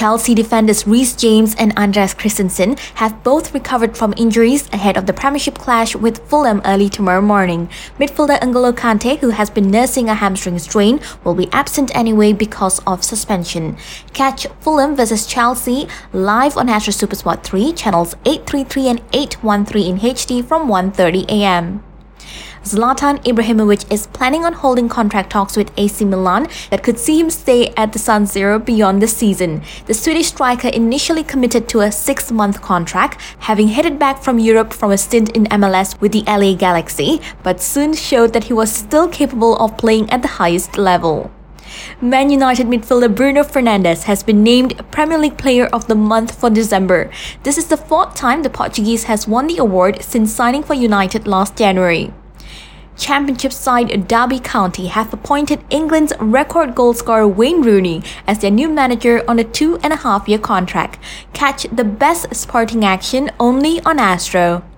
Chelsea defenders Reece James and Andreas Christensen have both recovered from injuries ahead of the Premiership clash with Fulham early tomorrow morning. Midfielder N'Golo Kante, who has been nursing a hamstring strain, will be absent anyway because of suspension. Catch Fulham versus Chelsea live on Astro Supersport 3, channels 833 and 813 in HD from 1:30 a.m. Zlatan Ibrahimovic is planning on holding contract talks with AC Milan that could see him stay at the San Siro beyond the season. The Swedish striker initially committed to a six month contract, having headed back from Europe from a stint in MLS with the LA Galaxy, but soon showed that he was still capable of playing at the highest level. Man United midfielder Bruno Fernandes has been named Premier League Player of the Month for December. This is the fourth time the Portuguese has won the award since signing for United last January. Championship side Derby County have appointed England's record goalscorer Wayne Rooney as their new manager on a two and a half year contract. Catch the best sporting action only on Astro.